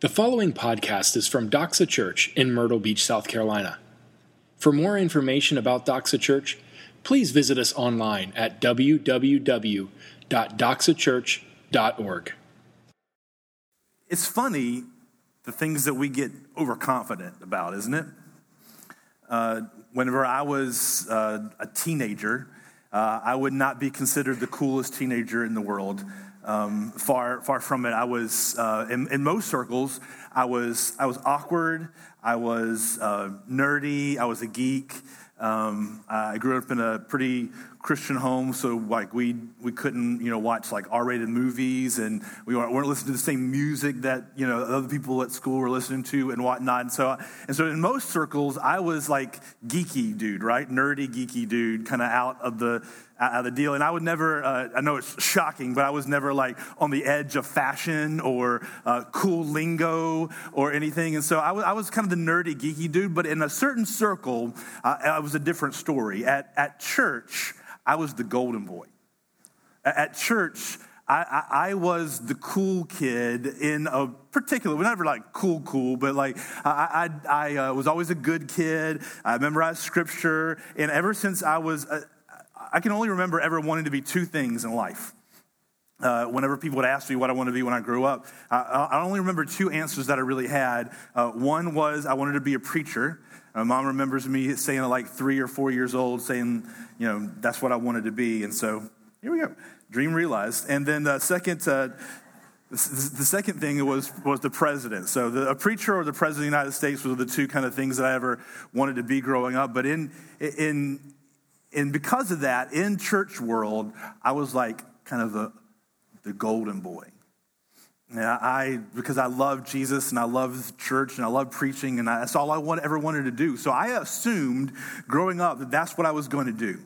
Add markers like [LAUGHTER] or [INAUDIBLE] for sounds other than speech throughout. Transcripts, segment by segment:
The following podcast is from Doxa Church in Myrtle Beach, South Carolina. For more information about Doxa Church, please visit us online at www.doxachurch.org. It's funny the things that we get overconfident about, isn't it? Uh, whenever I was uh, a teenager, uh, I would not be considered the coolest teenager in the world. Um, far, far from it. I was uh, in, in, most circles. I was, I was awkward. I was uh, nerdy. I was a geek. Um, I grew up in a pretty Christian home, so like we we couldn't you know watch like R-rated movies, and we weren't, weren't, listening to the same music that you know other people at school were listening to and whatnot. And so and so in most circles, I was like geeky dude, right, nerdy geeky dude, kind of out of the out of the deal. And I would never, uh, I know it's shocking, but I was never like on the edge of fashion or uh, cool lingo or anything. And so I was, kind of the nerdy, geeky dude, but in a certain circle, uh, I was a different story. At, at church, I was the golden boy. At church, I, I, I, was the cool kid in a particular, we're never like cool, cool, but like I, I, I uh, was always a good kid. I memorized scripture. And ever since I was, uh, I can only remember ever wanting to be two things in life. Uh, whenever people would ask me what I wanted to be when I grew up, I, I only remember two answers that I really had. Uh, one was I wanted to be a preacher. My mom remembers me saying at like three or four years old, saying, you know, that's what I wanted to be. And so here we go, dream realized. And then the second, uh, the second thing was, was the president. So the, a preacher or the president of the United States was the two kind of things that I ever wanted to be growing up. But in, in, and because of that, in church world, I was like kind of the, the golden boy. And I, because I love Jesus and I love church and I love preaching and I, that's all I ever wanted to do. So I assumed growing up that that's what I was going to do.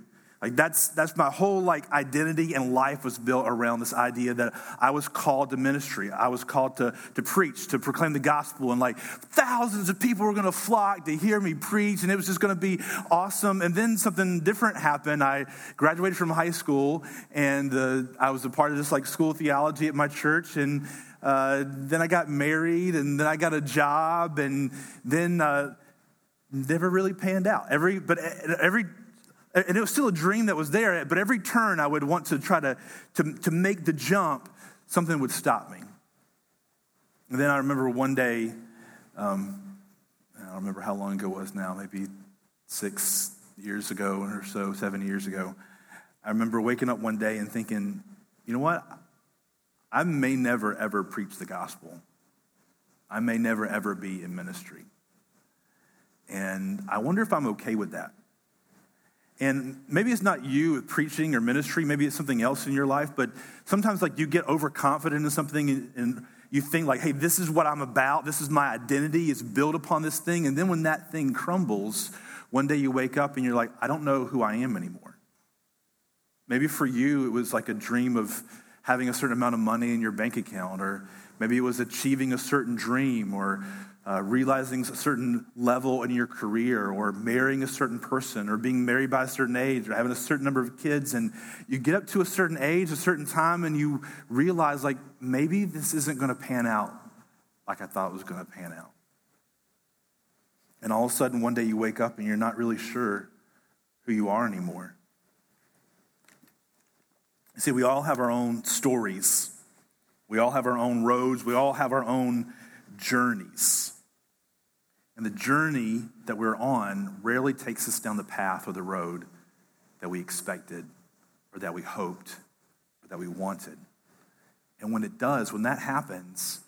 Like that's that's my whole like identity and life was built around this idea that I was called to ministry. I was called to, to preach, to proclaim the gospel, and like thousands of people were gonna flock to hear me preach, and it was just gonna be awesome. And then something different happened. I graduated from high school, and uh, I was a part of this like school theology at my church, and uh, then I got married, and then I got a job, and then uh, never really panned out. Every but every and it was still a dream that was there, but every turn I would want to try to, to, to make the jump, something would stop me. And then I remember one day, um, I don't remember how long ago it was now, maybe six years ago or so, seven years ago. I remember waking up one day and thinking, you know what? I may never ever preach the gospel. I may never ever be in ministry. And I wonder if I'm okay with that. And maybe it's not you preaching or ministry, maybe it's something else in your life, but sometimes like you get overconfident in something and you think like, hey, this is what I'm about, this is my identity, it's built upon this thing. And then when that thing crumbles, one day you wake up and you're like, I don't know who I am anymore. Maybe for you, it was like a dream of having a certain amount of money in your bank account, or maybe it was achieving a certain dream, or uh, realizing a certain level in your career, or marrying a certain person, or being married by a certain age, or having a certain number of kids. And you get up to a certain age, a certain time, and you realize, like, maybe this isn't going to pan out like I thought it was going to pan out. And all of a sudden, one day you wake up and you're not really sure who you are anymore. See, we all have our own stories. We all have our own roads. We all have our own journeys. And the journey that we're on rarely takes us down the path or the road that we expected or that we hoped or that we wanted. And when it does, when that happens,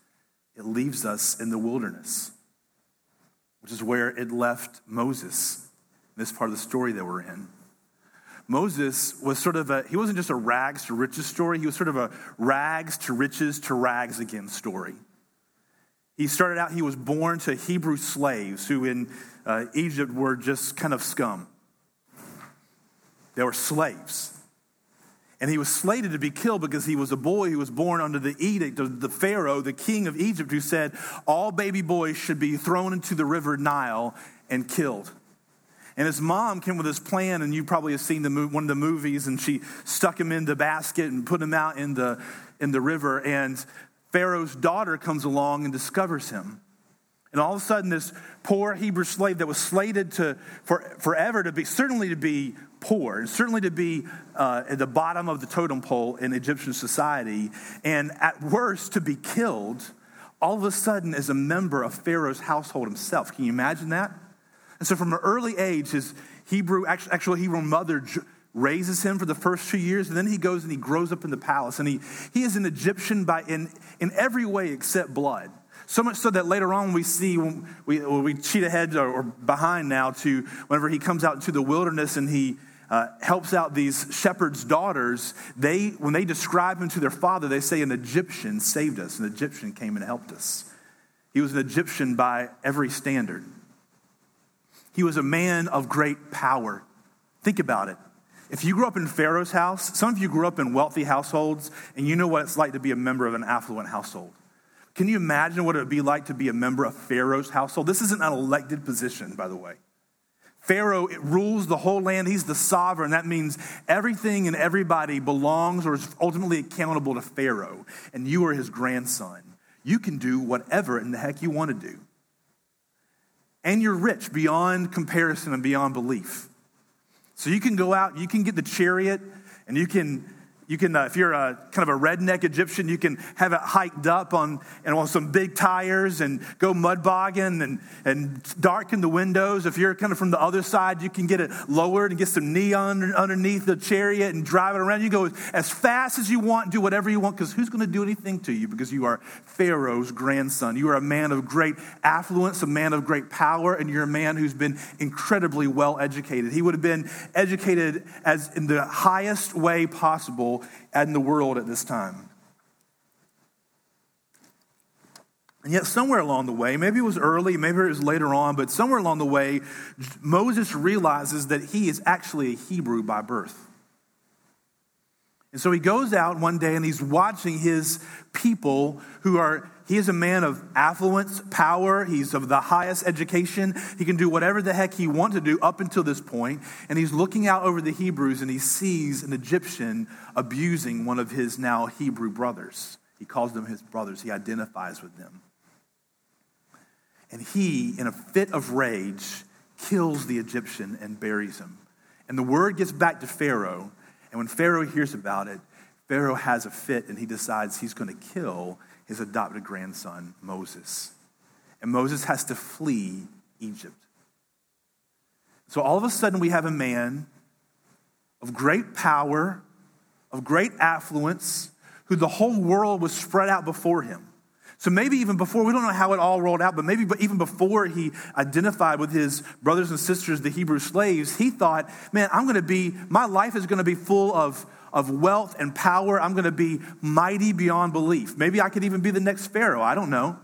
it leaves us in the wilderness, which is where it left Moses, this part of the story that we're in. Moses was sort of a, he wasn't just a rags to riches story, he was sort of a rags to riches to rags again story. He started out, he was born to Hebrew slaves who in uh, Egypt were just kind of scum. They were slaves. And he was slated to be killed because he was a boy who was born under the edict of the Pharaoh, the king of Egypt, who said all baby boys should be thrown into the river Nile and killed. And his mom came with this plan, and you probably have seen the, one of the movies, and she stuck him in the basket and put him out in the, in the river. And Pharaoh's daughter comes along and discovers him. And all of a sudden, this poor Hebrew slave that was slated to for, forever to be, certainly to be poor, and certainly to be uh, at the bottom of the totem pole in Egyptian society, and at worst to be killed, all of a sudden is a member of Pharaoh's household himself. Can you imagine that? And so, from an early age, his Hebrew, actual Hebrew mother raises him for the first two years, and then he goes and he grows up in the palace. And he, he is an Egyptian by, in, in every way except blood. So much so that later on we see, when we, we cheat ahead or, or, behind now to whenever he comes out into the wilderness and he uh, helps out these shepherds' daughters, they, when they describe him to their father, they say, An Egyptian saved us, an Egyptian came and helped us. He was an Egyptian by every standard. He was a man of great power. Think about it. If you grew up in Pharaoh's house, some of you grew up in wealthy households, and you know what it's like to be a member of an affluent household. Can you imagine what it would be like to be a member of Pharaoh's household? This isn't an elected position, by the way. Pharaoh rules the whole land. He's the sovereign. That means everything and everybody belongs or is ultimately accountable to Pharaoh. And you are his grandson. You can do whatever in the heck you want to do. And you're rich beyond comparison and beyond belief. So you can go out, you can get the chariot, and you can you can, uh, if you're a kind of a redneck Egyptian, you can have it hiked up on, and on some big tires and go mud bogging and, and darken the windows. If you're kind of from the other side, you can get it lowered and get some neon underneath the chariot and drive it around. You go as fast as you want, do whatever you want, because who's going to do anything to you? Because you are Pharaoh's grandson. You are a man of great affluence, a man of great power, and you're a man who's been incredibly well educated. He would have been educated as in the highest way possible in the world at this time. And yet, somewhere along the way, maybe it was early, maybe it was later on, but somewhere along the way, Moses realizes that he is actually a Hebrew by birth. And so he goes out one day and he's watching his people who are he is a man of affluence, power. He's of the highest education. He can do whatever the heck he wants to do up until this point. And he's looking out over the Hebrews and he sees an Egyptian abusing one of his now Hebrew brothers. He calls them his brothers, he identifies with them. And he, in a fit of rage, kills the Egyptian and buries him. And the word gets back to Pharaoh. And when Pharaoh hears about it, Pharaoh has a fit and he decides he's going to kill his adopted grandson, Moses. And Moses has to flee Egypt. So all of a sudden, we have a man of great power, of great affluence, who the whole world was spread out before him. So maybe even before, we don't know how it all rolled out, but maybe even before he identified with his brothers and sisters, the Hebrew slaves, he thought, man, I'm going to be, my life is going to be full of of wealth and power. I'm going to be mighty beyond belief. Maybe I could even be the next Pharaoh. I don't know.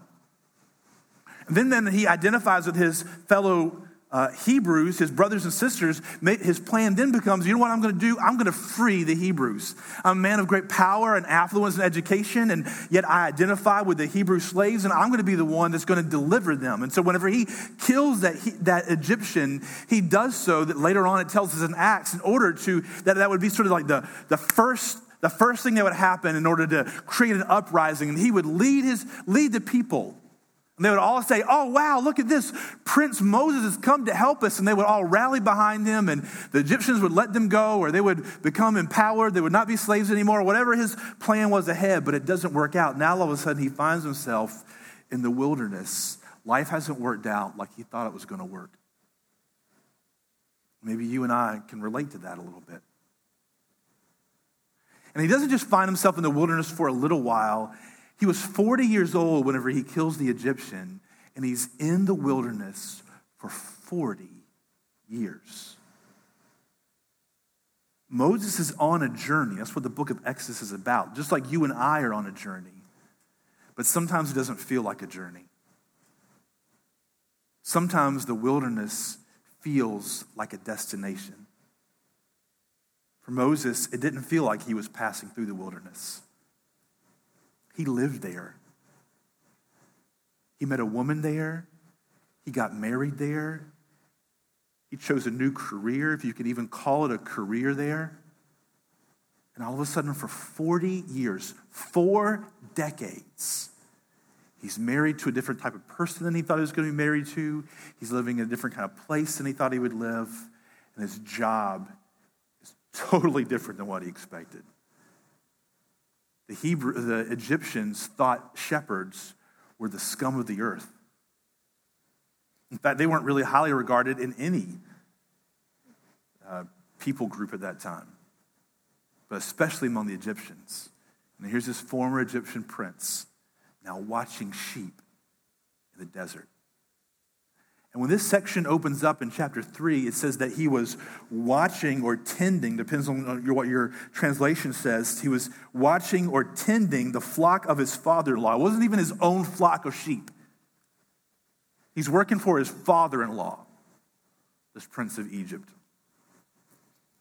And then, then he identifies with his fellow uh, Hebrews, his brothers and sisters, his plan then becomes you know what I'm going to do? I'm going to free the Hebrews. I'm a man of great power and affluence and education, and yet I identify with the Hebrew slaves, and I'm going to be the one that's going to deliver them. And so, whenever he kills that, that Egyptian, he does so that later on it tells us in Acts in order to, that, that would be sort of like the, the first the first thing that would happen in order to create an uprising and he would lead his lead the people and they would all say, Oh, wow, look at this. Prince Moses has come to help us. And they would all rally behind him, and the Egyptians would let them go, or they would become empowered. They would not be slaves anymore, whatever his plan was ahead. But it doesn't work out. Now, all of a sudden, he finds himself in the wilderness. Life hasn't worked out like he thought it was going to work. Maybe you and I can relate to that a little bit. And he doesn't just find himself in the wilderness for a little while, he was 40 years old whenever he kills the Egyptian, and he's in the wilderness for 40 years. Moses is on a journey. That's what the book of Exodus is about. Just like you and I are on a journey. But sometimes it doesn't feel like a journey. Sometimes the wilderness feels like a destination. For Moses, it didn't feel like he was passing through the wilderness. He lived there. He met a woman there. He got married there. He chose a new career, if you can even call it a career there. And all of a sudden, for 40 years, four decades, he's married to a different type of person than he thought he was going to be married to. He's living in a different kind of place than he thought he would live. And his job is totally different than what he expected. The, Hebrew, the Egyptians thought shepherds were the scum of the earth. In fact, they weren't really highly regarded in any uh, people group at that time, but especially among the Egyptians. And here's this former Egyptian prince now watching sheep in the desert. And when this section opens up in chapter 3, it says that he was watching or tending, depends on what your translation says. He was watching or tending the flock of his father in law. It wasn't even his own flock of sheep. He's working for his father in law, this prince of Egypt.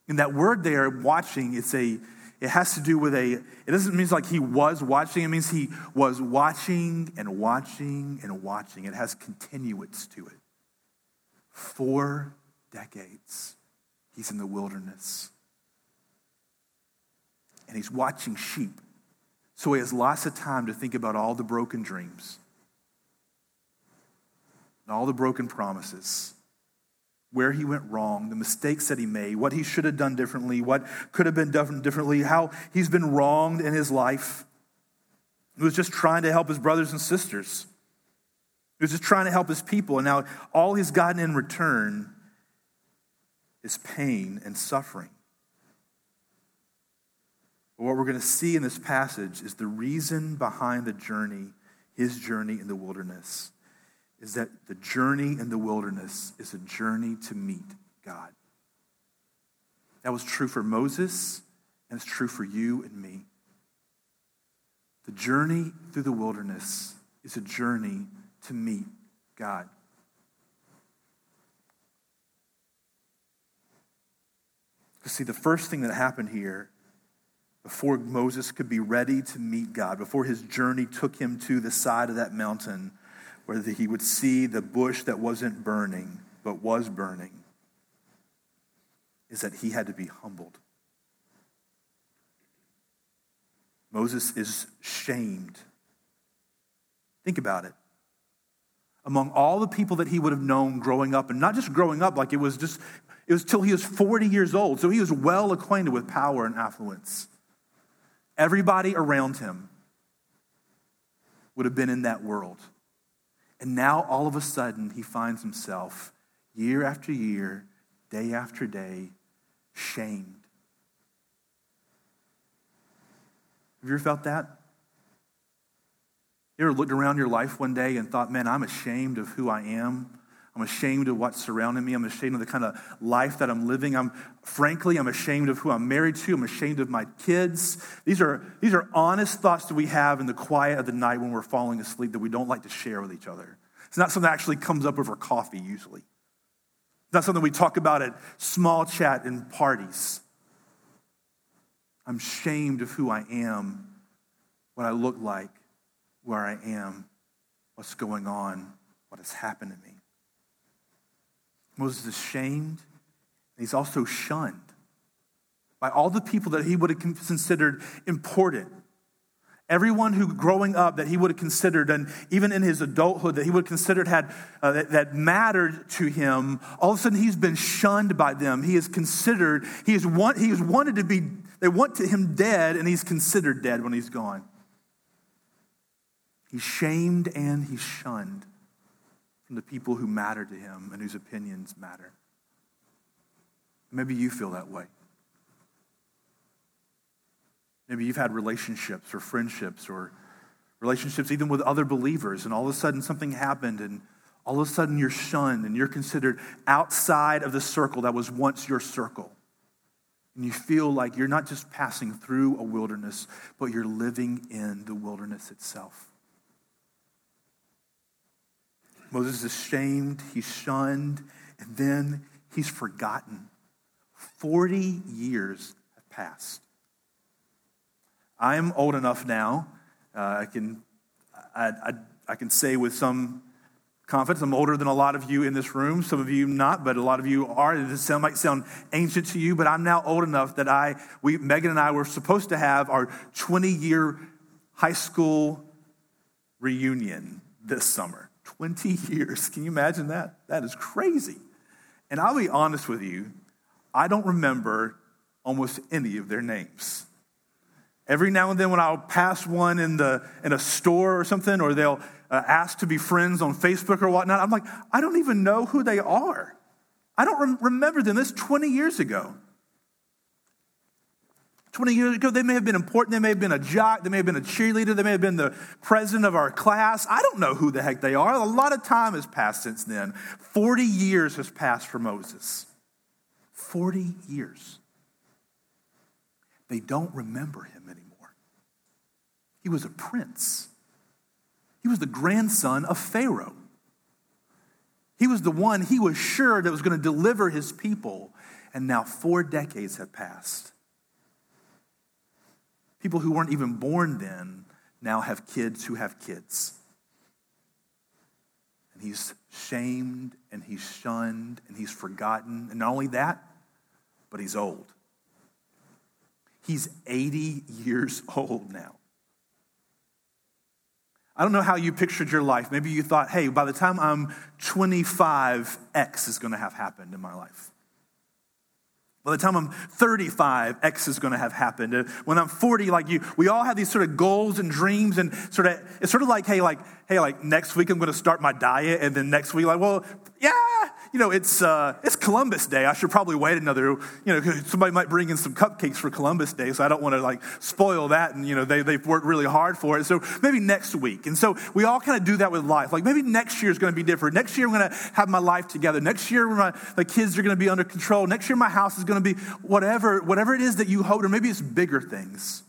And that word there, watching, it's a, it has to do with a, it doesn't mean like he was watching, it means he was watching and watching and watching. It has continuance to it. Four decades, he's in the wilderness. And he's watching sheep. So he has lots of time to think about all the broken dreams and all the broken promises, where he went wrong, the mistakes that he made, what he should have done differently, what could have been done differently, how he's been wronged in his life. He was just trying to help his brothers and sisters. He was just trying to help his people, and now all he's gotten in return is pain and suffering. But what we're going to see in this passage is the reason behind the journey, his journey in the wilderness, is that the journey in the wilderness is a journey to meet God. That was true for Moses, and it's true for you and me. The journey through the wilderness is a journey to meet God. See, the first thing that happened here, before Moses could be ready to meet God, before his journey took him to the side of that mountain where he would see the bush that wasn't burning, but was burning, is that he had to be humbled. Moses is shamed. Think about it among all the people that he would have known growing up, and not just growing up, like it was just, it was till he was 40 years old. So he was well acquainted with power and affluence. Everybody around him would have been in that world. And now all of a sudden, he finds himself year after year, day after day, shamed. Have you ever felt that? You ever looked around your life one day and thought, man, I'm ashamed of who I am? I'm ashamed of what's surrounding me. I'm ashamed of the kind of life that I'm living. I'm frankly, I'm ashamed of who I'm married to. I'm ashamed of my kids. These are, these are honest thoughts that we have in the quiet of the night when we're falling asleep that we don't like to share with each other. It's not something that actually comes up over coffee usually. It's not something we talk about at small chat and parties. I'm ashamed of who I am, what I look like where I am, what's going on, what has happened to me. Moses is shamed, and he's also shunned by all the people that he would have considered important. Everyone who growing up that he would have considered, and even in his adulthood that he would have considered had uh, that, that, mattered to him, all of a sudden he's been shunned by them. He is considered, he is want, he is wanted to be, they want to him dead, and he's considered dead when he's gone. He's shamed and he's shunned from the people who matter to him and whose opinions matter. Maybe you feel that way. Maybe you've had relationships or friendships or relationships even with other believers, and all of a sudden something happened, and all of a sudden you're shunned and you're considered outside of the circle that was once your circle. And you feel like you're not just passing through a wilderness, but you're living in the wilderness itself. Moses is shamed, he's shunned, and then he's forgotten. 40 years have passed. I'm old enough now, uh, I, can, I, I, I can say with some confidence. I'm older than a lot of you in this room. Some of you not, but a lot of you are. This sound, might sound ancient to you, but I'm now old enough that I, we, Megan and I were supposed to have our 20 year high school reunion this summer. 20 years. Can you imagine that? That is crazy. And I'll be honest with you, I don't remember almost any of their names. Every now and then, when I'll pass one in, the, in a store or something, or they'll uh, ask to be friends on Facebook or whatnot, I'm like, I don't even know who they are. I don't rem- remember them. This 20 years ago. 20 years ago, they may have been important. They may have been a jock. They may have been a cheerleader. They may have been the president of our class. I don't know who the heck they are. A lot of time has passed since then. 40 years has passed for Moses. 40 years. They don't remember him anymore. He was a prince, he was the grandson of Pharaoh. He was the one he was sure that was going to deliver his people. And now four decades have passed. People who weren't even born then now have kids who have kids. And he's shamed and he's shunned and he's forgotten. And not only that, but he's old. He's 80 years [LAUGHS] old now. I don't know how you pictured your life. Maybe you thought, hey, by the time I'm 25, X is going to have happened in my life. By the time I'm 35, X is going to have happened. Uh, when I'm 40, like you, we all have these sort of goals and dreams, and sort of it's sort of like, hey, like, hey, like next week I'm going to start my diet, and then next week, like, well, yeah, you know, it's, uh, it's Columbus Day. I should probably wait another, you know, somebody might bring in some cupcakes for Columbus Day, so I don't want to like spoil that. And, you know, they, they've worked really hard for it. So maybe next week. And so we all kind of do that with life. Like maybe next year is going to be different. Next year I'm going to have my life together. Next year my, my kids are going to be under control. Next year my house is going to be whatever, whatever it is that you hope, or maybe it's bigger things.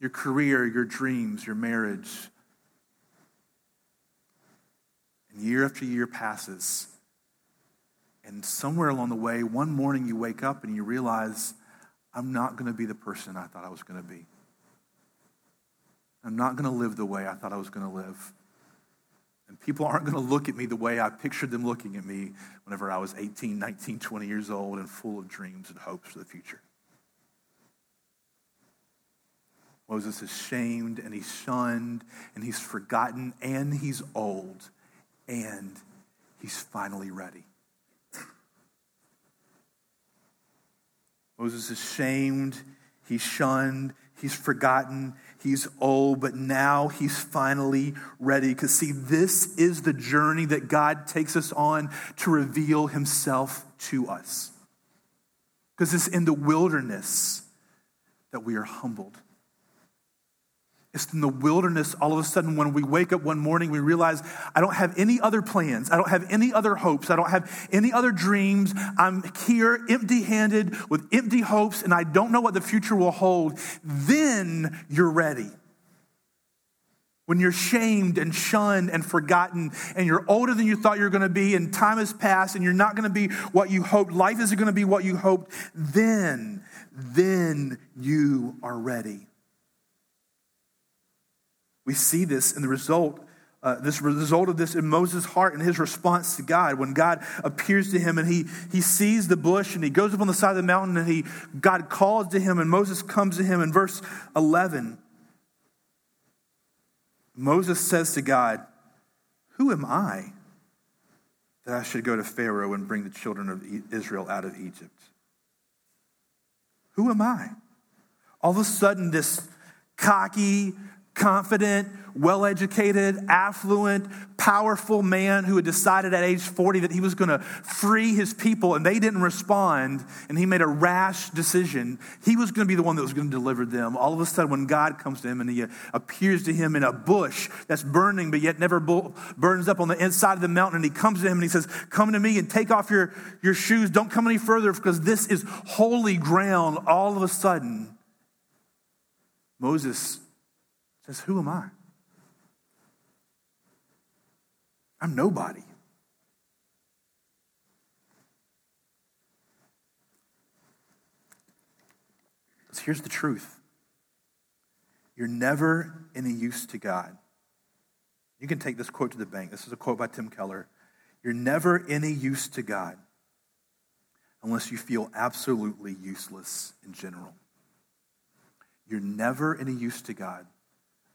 Your career, your dreams, your marriage, and year after year passes. And somewhere along the way, one morning you wake up and you realize, I'm not going to be the person I thought I was going to be. I'm not going to live the way I thought I was going to live. And people aren't going to look at me the way I pictured them looking at me whenever I was 18, 19, 20 years old and full of dreams and hopes for the future. Moses is shamed and he's shunned and he's forgotten and he's old and he's finally ready. Moses is shamed, he's shunned, he's forgotten, he's old, but now he's finally ready. Because, see, this is the journey that God takes us on to reveal himself to us. Because it's in the wilderness that we are humbled. It's in the wilderness, all of a sudden, when we wake up one morning, we realize I don't have any other plans. I don't have any other hopes. I don't have any other dreams. I'm here empty handed with empty hopes, and I don't know what the future will hold. Then you're ready. When you're shamed and shunned and forgotten, and you're older than you thought you were going to be, and time has passed, and you're not going to be what you hoped, life isn't going to be what you hoped, then, then you are ready. We see this in the result, uh, this result of this in Moses' heart and his response to God. When God appears to him and he, he sees the bush and he goes up on the side of the mountain and he, God calls to him and Moses comes to him in verse 11. Moses says to God, Who am I that I should go to Pharaoh and bring the children of Israel out of Egypt? Who am I? All of a sudden, this cocky, confident, well educated, affluent, powerful man who had decided at age 40 that he was going to free his people and they didn't respond and he made a rash decision. He was going to be the one that was going to deliver them. All of a sudden, when God comes to him and he appears to him in a bush that's burning but yet never burns up on the inside of the mountain, and he comes to him and he says, Come to me and take off your, your shoes. Don't come any further because this is holy ground. All of a sudden, Moses says, Who am I? I'm nobody. So here's the truth you're never any use to God You can take this quote to the bank. This is a quote by Tim Keller. You're never any use to God unless you feel absolutely useless in general. You're never any use to God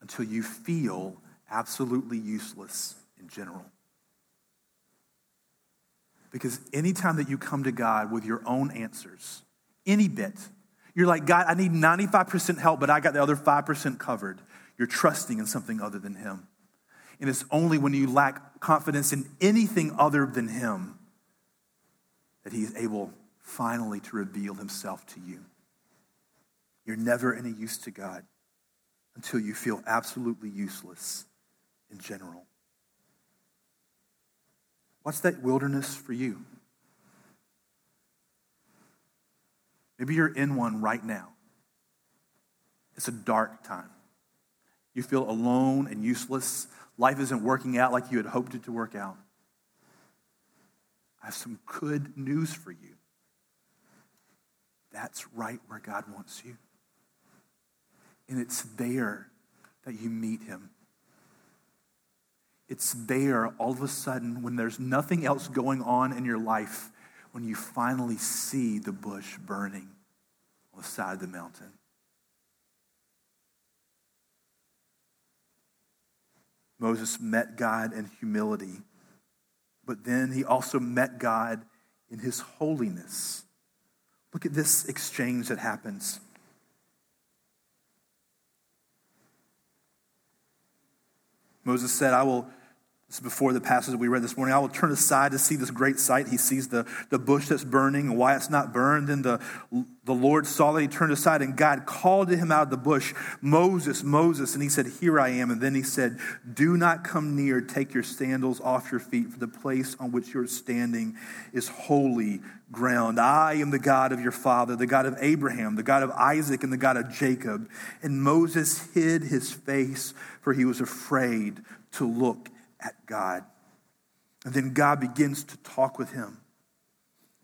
until you feel absolutely useless in general. Because anytime that you come to God with your own answers, any bit, you're like, God, I need 95% help, but I got the other 5% covered. You're trusting in something other than Him. And it's only when you lack confidence in anything other than Him that He is able finally to reveal Himself to you. You're never any use to God until you feel absolutely useless in general. What's that wilderness for you? Maybe you're in one right now. It's a dark time. You feel alone and useless. Life isn't working out like you had hoped it to work out. I have some good news for you. That's right where God wants you. And it's there that you meet Him. It's there all of a sudden when there's nothing else going on in your life, when you finally see the bush burning on the side of the mountain. Moses met God in humility, but then he also met God in his holiness. Look at this exchange that happens. Moses said, I will this is before the passage that we read this morning. I will turn aside to see this great sight. He sees the, the bush that's burning and why it's not burned. And the, the Lord saw that he turned aside, and God called to him out of the bush, Moses, Moses. And he said, Here I am. And then he said, Do not come near. Take your sandals off your feet, for the place on which you're standing is holy ground. I am the God of your father, the God of Abraham, the God of Isaac, and the God of Jacob. And Moses hid his face, for he was afraid to look at God. And then God begins to talk with him.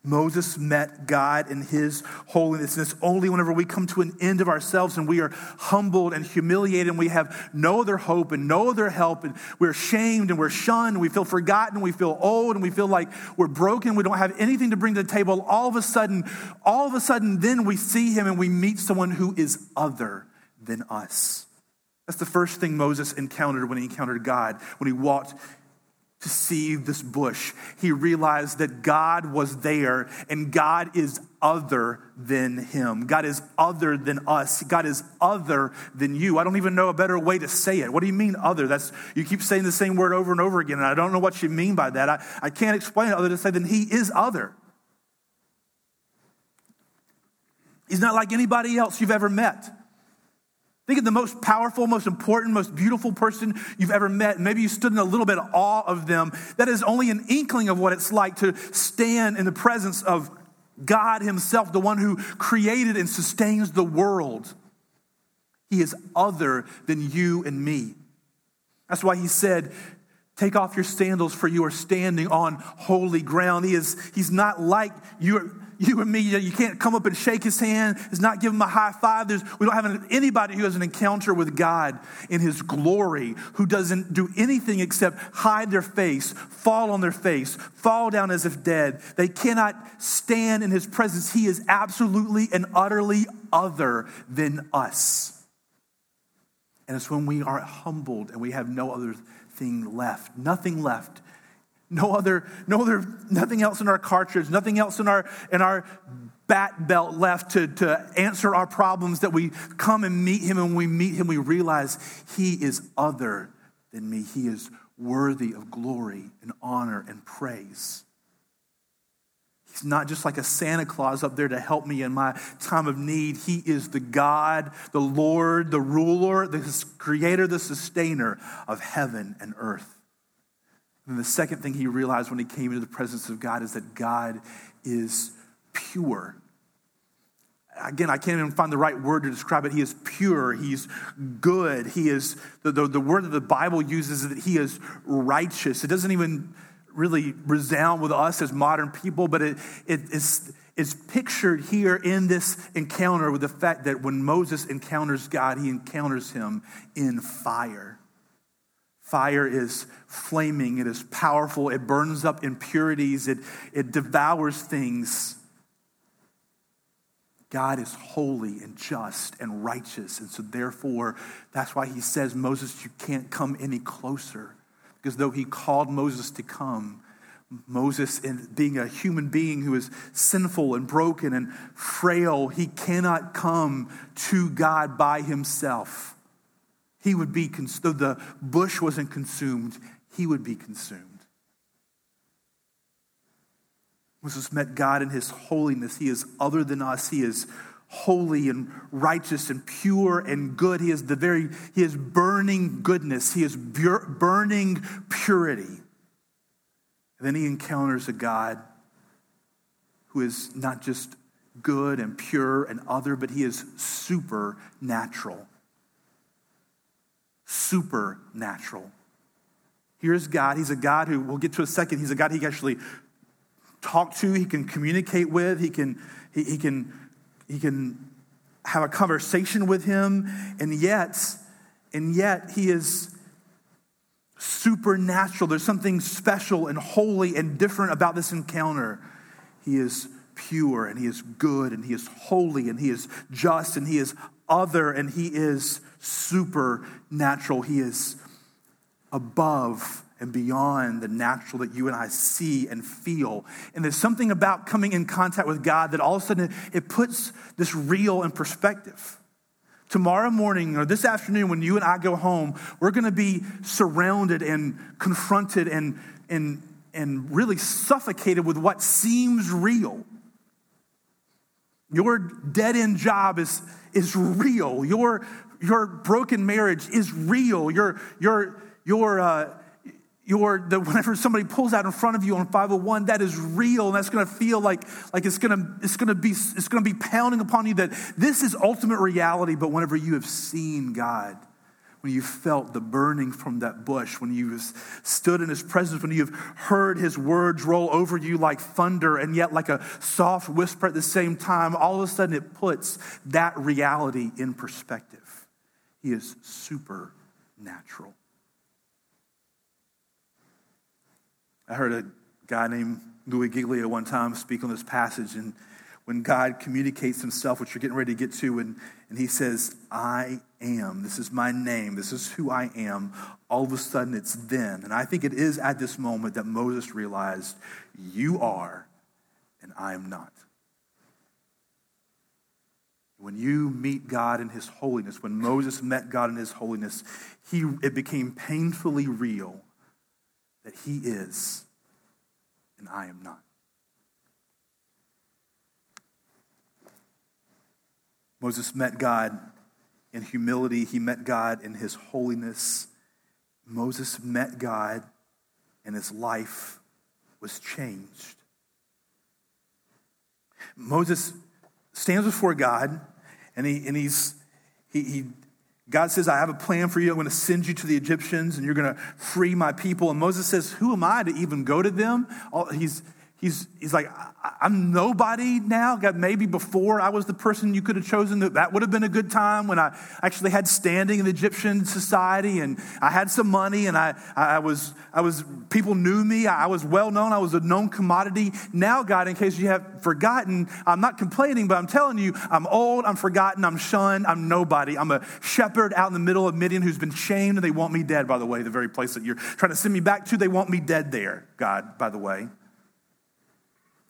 Moses met God in his holiness. And it's only whenever we come to an end of ourselves and we are humbled and humiliated and we have no other hope and no other help and we're shamed and we're shunned and we feel forgotten and we feel old and we feel like we're broken. We don't have anything to bring to the table. All of a sudden, all of a sudden, then we see him and we meet someone who is other than us. That's the first thing Moses encountered when he encountered God, when he walked to see this bush. He realized that God was there and God is other than him. God is other than us. God is other than you. I don't even know a better way to say it. What do you mean other? That's you keep saying the same word over and over again, and I don't know what you mean by that. I, I can't explain it other than say that he is other. He's not like anybody else you've ever met. Think of the most powerful, most important, most beautiful person you've ever met. Maybe you stood in a little bit of awe of them. That is only an inkling of what it's like to stand in the presence of God Himself, the one who created and sustains the world. He is other than you and me. That's why He said, Take off your sandals, for you are standing on holy ground. He is, he's not like you you and me, you can't come up and shake his hand. It's not give him a high five. There's, we don't have anybody who has an encounter with God in his glory, who doesn't do anything except hide their face, fall on their face, fall down as if dead. They cannot stand in his presence. He is absolutely and utterly other than us. And it's when we are humbled and we have no other thing left, nothing left no other, no other, nothing else in our cartridge, nothing else in our in our bat belt left to, to answer our problems that we come and meet him. And when we meet him we realize he is other than me. He is worthy of glory and honor and praise. He's not just like a santa claus up there to help me in my time of need. He is the god the lord the ruler the creator the sustainer of heaven and earth and the second thing he realized when he came into the presence of God is that God is pure. Again, I can't even find the right word to describe it. He is pure. He's good. He is, the, the, the word that the Bible uses is that he is righteous. It doesn't even really resound with us as modern people, but it, it is, is pictured here in this encounter with the fact that when Moses encounters God, he encounters him in fire Fire is flaming, it is powerful, it burns up impurities, it, it devours things. God is holy and just and righteous. And so, therefore, that's why he says, Moses, you can't come any closer. Because though he called Moses to come, Moses, in being a human being who is sinful and broken and frail, he cannot come to God by himself. He would be, though the bush wasn't consumed, he would be consumed. Moses met God in his holiness. He is other than us. He is holy and righteous and pure and good. He is the very, he is burning goodness. He is burning purity. And then he encounters a God who is not just good and pure and other, but he is supernatural. Supernatural. Here's God. He's a God who, we'll get to a second, he's a God he can actually talk to, he can communicate with, he can, he, he can, he can have a conversation with him, and yet, and yet he is supernatural. There's something special and holy and different about this encounter. He is pure and he is good and he is holy and he is just and he is other and he is supernatural. He is above and beyond the natural that you and I see and feel. And there's something about coming in contact with God that all of a sudden it puts this real in perspective. Tomorrow morning or this afternoon, when you and I go home, we're going to be surrounded and confronted and, and, and really suffocated with what seems real. Your dead end job is, is real. Your, your broken marriage is real. Your, your, your, uh, your the, whenever somebody pulls out in front of you on 501 that is real and that's going to feel like like it's to it's to be it's to be pounding upon you that this is ultimate reality but whenever you have seen god when you felt the burning from that bush when you stood in his presence when you've heard his words roll over you like thunder and yet like a soft whisper at the same time all of a sudden it puts that reality in perspective. He is supernatural. I heard a guy named Louis Giglio one time speak on this passage, and when God communicates himself, which you're getting ready to get to, and, and he says, I am, this is my name, this is who I am, all of a sudden it's then. And I think it is at this moment that Moses realized, You are, and I am not. When you meet God in his holiness, when Moses met God in his holiness, he, it became painfully real that he is and I am not. Moses met God in humility, he met God in his holiness. Moses met God and his life was changed. Moses stands before God and, he, and he's, he, he God says, I have a plan for you. I'm going to send you to the Egyptians and you're going to free my people. And Moses says, Who am I to even go to them? He's, He's, he's like, I'm nobody now. God, maybe before I was the person you could have chosen, that, that would have been a good time when I actually had standing in Egyptian society and I had some money and I, I was, I was, people knew me. I was well known. I was a known commodity. Now, God, in case you have forgotten, I'm not complaining, but I'm telling you, I'm old, I'm forgotten, I'm shunned, I'm nobody. I'm a shepherd out in the middle of Midian who's been shamed and they want me dead, by the way, the very place that you're trying to send me back to, they want me dead there, God, by the way.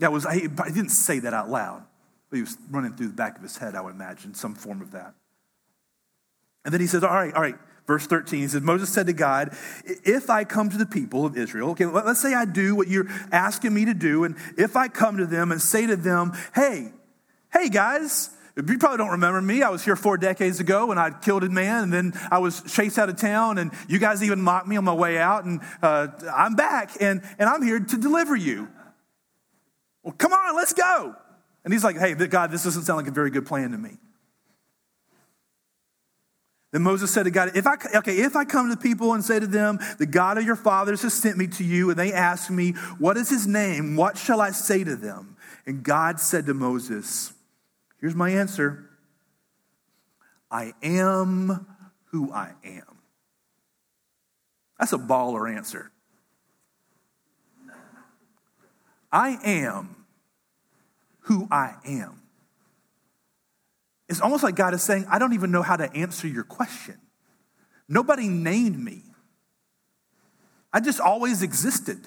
Yeah, was, I, I didn't say that out loud, but he was running through the back of his head, I would imagine, some form of that. And then he says, All right, all right, verse 13, he says, Moses said to God, If I come to the people of Israel, okay, let's say I do what you're asking me to do, and if I come to them and say to them, Hey, hey guys, you probably don't remember me. I was here four decades ago and I killed a man, and then I was chased out of town, and you guys even mocked me on my way out, and uh, I'm back, and, and I'm here to deliver you. Well, come on, let's go. And he's like, hey, God, this doesn't sound like a very good plan to me. Then Moses said to God, if I, okay, if I come to people and say to them, the God of your fathers has sent me to you, and they ask me, what is his name? What shall I say to them? And God said to Moses, here's my answer. I am who I am. That's a baller answer. I am who I am. It's almost like God is saying, I don't even know how to answer your question. Nobody named me. I just always existed.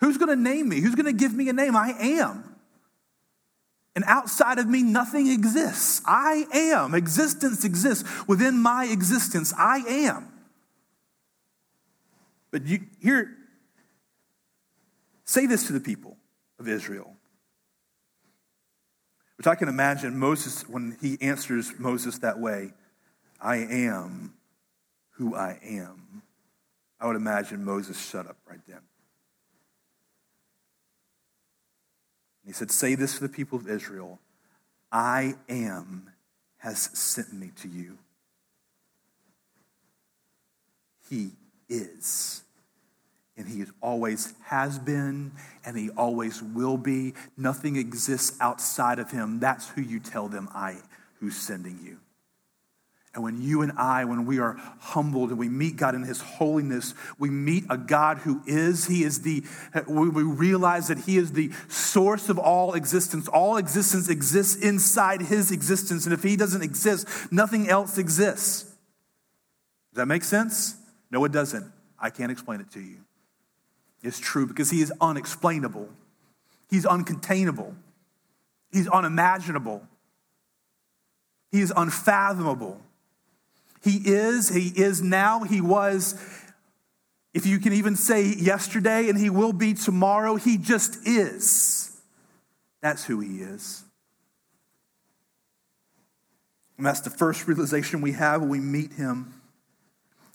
Who's going to name me? Who's going to give me a name? I am. And outside of me, nothing exists. I am. Existence exists. Within my existence, I am. But you, here, say this to the people of Israel. Which I can imagine Moses, when he answers Moses that way, I am who I am. I would imagine Moses shut up right then. he said, Say this to the people of Israel I am has sent me to you. He is. And he always has been, and he always will be. Nothing exists outside of him. That's who you tell them, I, who's sending you. And when you and I, when we are humbled and we meet God in His holiness, we meet a God who is, He is the, we realize that He is the source of all existence. All existence exists inside His existence. And if He doesn't exist, nothing else exists. Does that make sense? No, it doesn't. I can't explain it to you. It's true because He is unexplainable, He's uncontainable, He's unimaginable, He is unfathomable. He is, He is now, He was, if you can even say yesterday, and He will be tomorrow. He just is. That's who He is. And that's the first realization we have when we meet Him,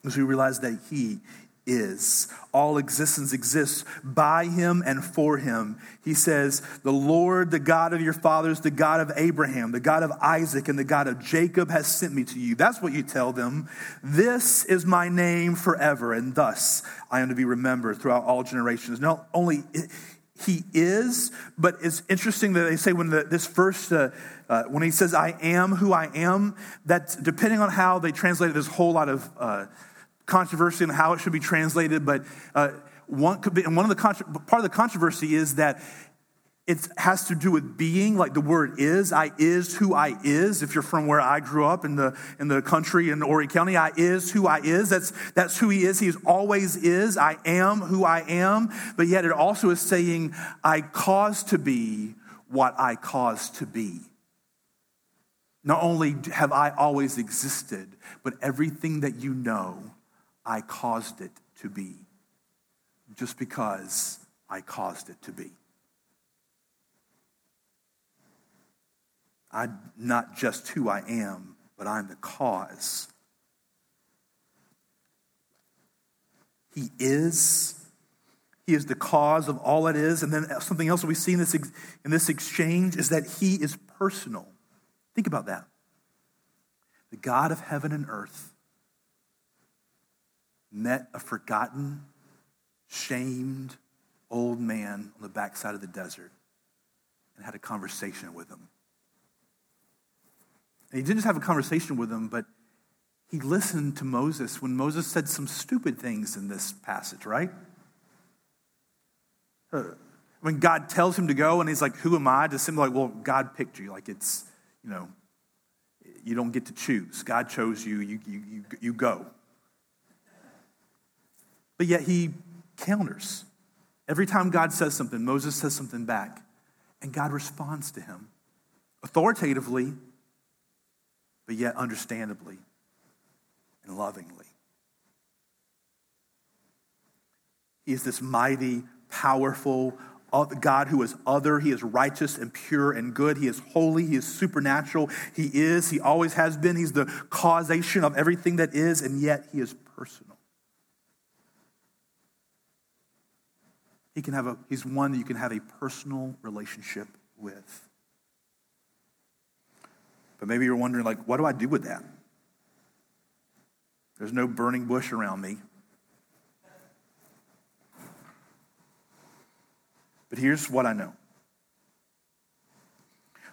is we realize that He is. All existence exists by him and for him. He says, The Lord, the God of your fathers, the God of Abraham, the God of Isaac, and the God of Jacob has sent me to you. That's what you tell them. This is my name forever, and thus I am to be remembered throughout all generations. Not only he is, but it's interesting that they say when the, this first, uh, uh, when he says, I am who I am, that depending on how they translate it, there's a whole lot of. Uh, controversy on how it should be translated, but uh, one could be, and one of the part of the controversy is that it has to do with being, like the word is. I is who I is. If you're from where I grew up in the in the country in Horry County, I is who I is. That's that's who he is. He is always is. I am who I am. But yet it also is saying I cause to be what I cause to be. Not only have I always existed, but everything that you know I caused it to be, just because I caused it to be. I'm not just who I am, but I'm the cause. He is. He is the cause of all it is. And then something else we see in this, in this exchange is that He is personal. Think about that. The God of heaven and earth met a forgotten, shamed old man on the backside of the desert and had a conversation with him. And he didn't just have a conversation with him, but he listened to Moses when Moses said some stupid things in this passage, right? Uh, when God tells him to go and he's like, Who am I? To simply like, Well, God picked you. Like it's, you know, you don't get to choose. God chose you, you, you, you, you go. But yet he counters. Every time God says something, Moses says something back, and God responds to him authoritatively, but yet understandably and lovingly. He is this mighty, powerful uh, God who is other. He is righteous and pure and good. He is holy. He is supernatural. He is, he always has been. He's the causation of everything that is, and yet he is personal. He can have a, he's one that you can have a personal relationship with. But maybe you're wondering, like, what do I do with that? There's no burning bush around me. But here's what I know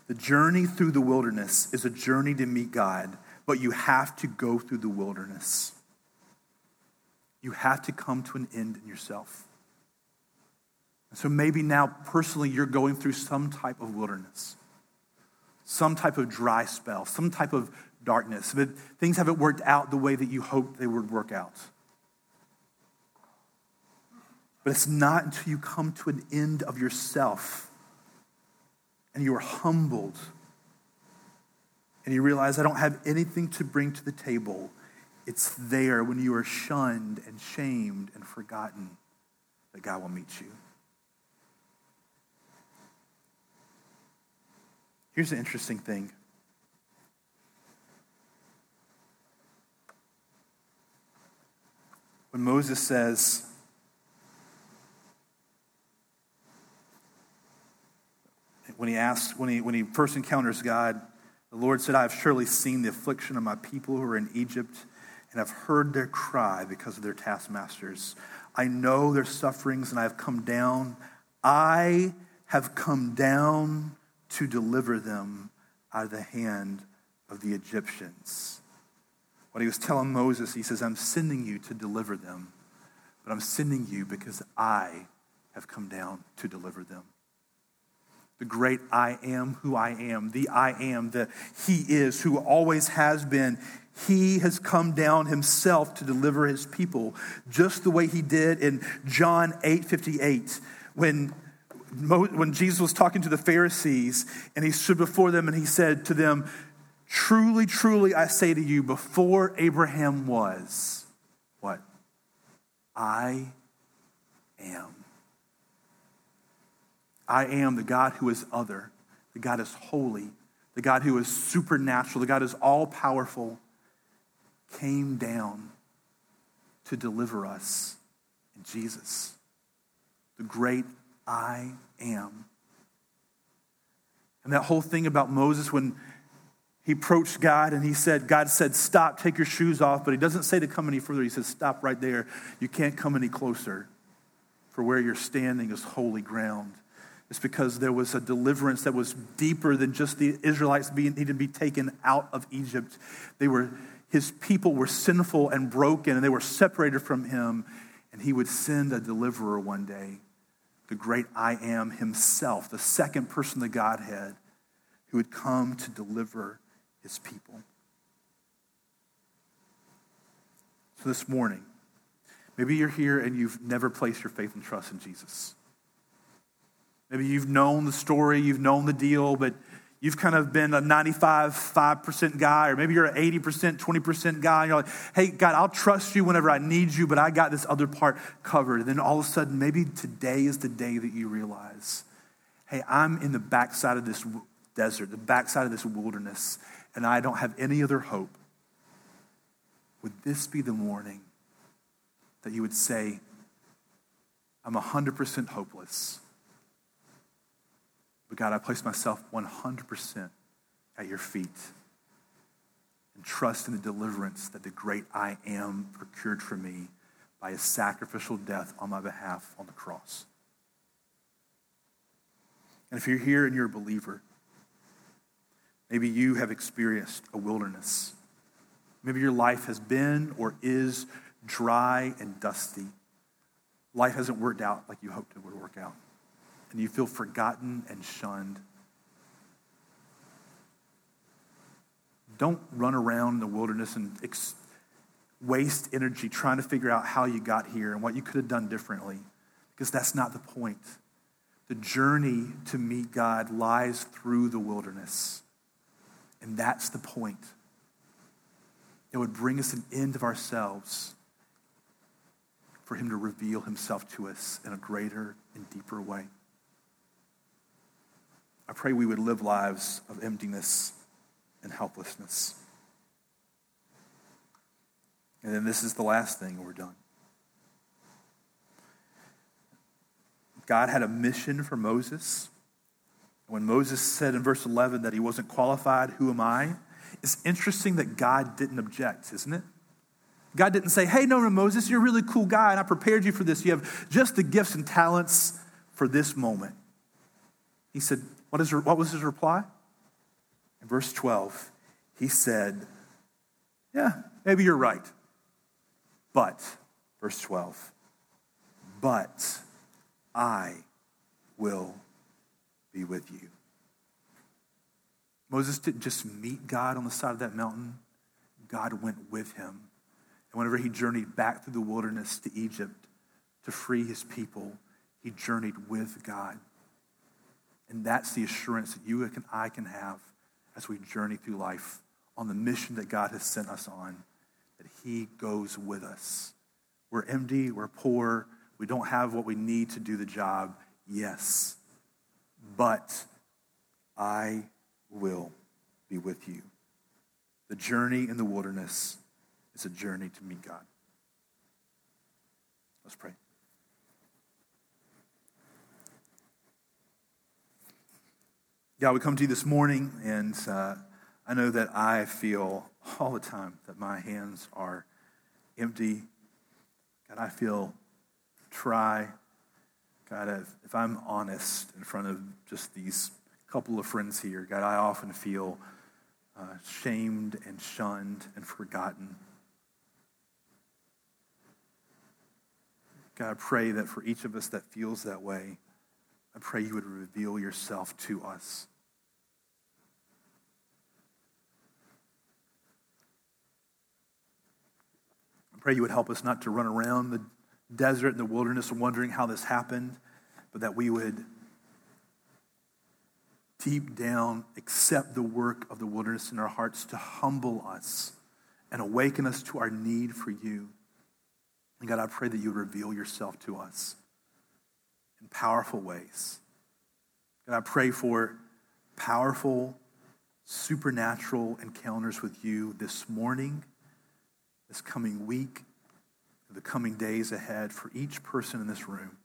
the journey through the wilderness is a journey to meet God, but you have to go through the wilderness. you have to come to an end in yourself. So maybe now, personally, you're going through some type of wilderness, some type of dry spell, some type of darkness. But things haven't worked out the way that you hoped they would work out. But it's not until you come to an end of yourself and you are humbled and you realize I don't have anything to bring to the table. It's there when you are shunned and shamed and forgotten that God will meet you. Here's the interesting thing. When Moses says, when he asks, when he, when he first encounters God, the Lord said, I have surely seen the affliction of my people who are in Egypt, and I've heard their cry because of their taskmasters. I know their sufferings, and I have come down. I have come down to deliver them out of the hand of the Egyptians. What he was telling Moses, he says, I'm sending you to deliver them, but I'm sending you because I have come down to deliver them. The great I am who I am, the I am, the He is who always has been. He has come down himself to deliver his people, just the way he did in John 8 58, when when Jesus was talking to the Pharisees and he stood before them and he said to them, Truly, truly, I say to you, before Abraham was, what? I am. I am the God who is other, the God is holy, the God who is supernatural, the God is all powerful, came down to deliver us in Jesus, the great I am. And that whole thing about Moses when he approached God and he said, God said, Stop, take your shoes off. But he doesn't say to come any further. He says, Stop right there. You can't come any closer, for where you're standing is holy ground. It's because there was a deliverance that was deeper than just the Israelites being needed to be taken out of Egypt. They were, his people were sinful and broken, and they were separated from him. And he would send a deliverer one day the great I am himself, the second person of the Godhead, who would come to deliver his people. So this morning, maybe you're here and you've never placed your faith and trust in Jesus. Maybe you've known the story, you've known the deal, but you've kind of been a 95, 5% guy, or maybe you're an 80%, 20% guy. And you're like, hey, God, I'll trust you whenever I need you, but I got this other part covered. And then all of a sudden, maybe today is the day that you realize, hey, I'm in the backside of this desert, the backside of this wilderness, and I don't have any other hope. Would this be the morning that you would say, I'm 100% hopeless? But God, I place myself 100% at your feet and trust in the deliverance that the great I am procured for me by his sacrificial death on my behalf on the cross. And if you're here and you're a believer, maybe you have experienced a wilderness. Maybe your life has been or is dry and dusty. Life hasn't worked out like you hoped it would work out and you feel forgotten and shunned, don't run around in the wilderness and ex- waste energy trying to figure out how you got here and what you could have done differently, because that's not the point. The journey to meet God lies through the wilderness, and that's the point. It would bring us an end of ourselves for Him to reveal Himself to us in a greater and deeper way. I pray we would live lives of emptiness and helplessness. And then this is the last thing, we're done. God had a mission for Moses. When Moses said in verse 11 that he wasn't qualified, who am I? It's interesting that God didn't object, isn't it? God didn't say, hey, no, no, Moses, you're a really cool guy, and I prepared you for this. You have just the gifts and talents for this moment. He said, what, is, what was his reply? In verse 12, he said, Yeah, maybe you're right. But Verse 12. But I will be with you. Moses didn't just meet God on the side of that mountain, God went with him. And whenever he journeyed back through the wilderness to Egypt to free his people, he journeyed with God. And that's the assurance that you and I can have as we journey through life on the mission that God has sent us on, that he goes with us. We're empty, we're poor, we don't have what we need to do the job. Yes. But I will be with you. The journey in the wilderness is a journey to meet God. Let's pray. God, we come to you this morning, and uh, I know that I feel all the time that my hands are empty. God, I feel try. God, if, if I'm honest in front of just these couple of friends here, God, I often feel uh, shamed and shunned and forgotten. God, I pray that for each of us that feels that way, I pray you would reveal yourself to us. I pray you would help us not to run around the desert and the wilderness wondering how this happened, but that we would deep down accept the work of the wilderness in our hearts to humble us and awaken us to our need for you. And God, I pray that you would reveal yourself to us in powerful ways. God, I pray for powerful, supernatural encounters with you this morning, this coming week, the coming days ahead for each person in this room.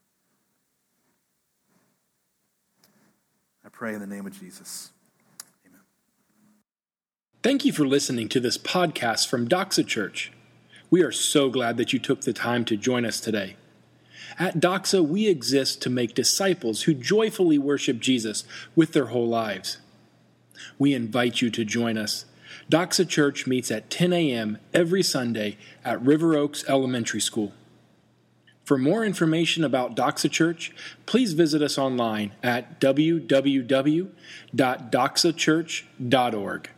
I pray in the name of Jesus. Amen. Thank you for listening to this podcast from Doxa Church. We are so glad that you took the time to join us today. At Doxa, we exist to make disciples who joyfully worship Jesus with their whole lives. We invite you to join us. Doxa Church meets at 10 a.m. every Sunday at River Oaks Elementary School. For more information about Doxa Church, please visit us online at www.doxachurch.org.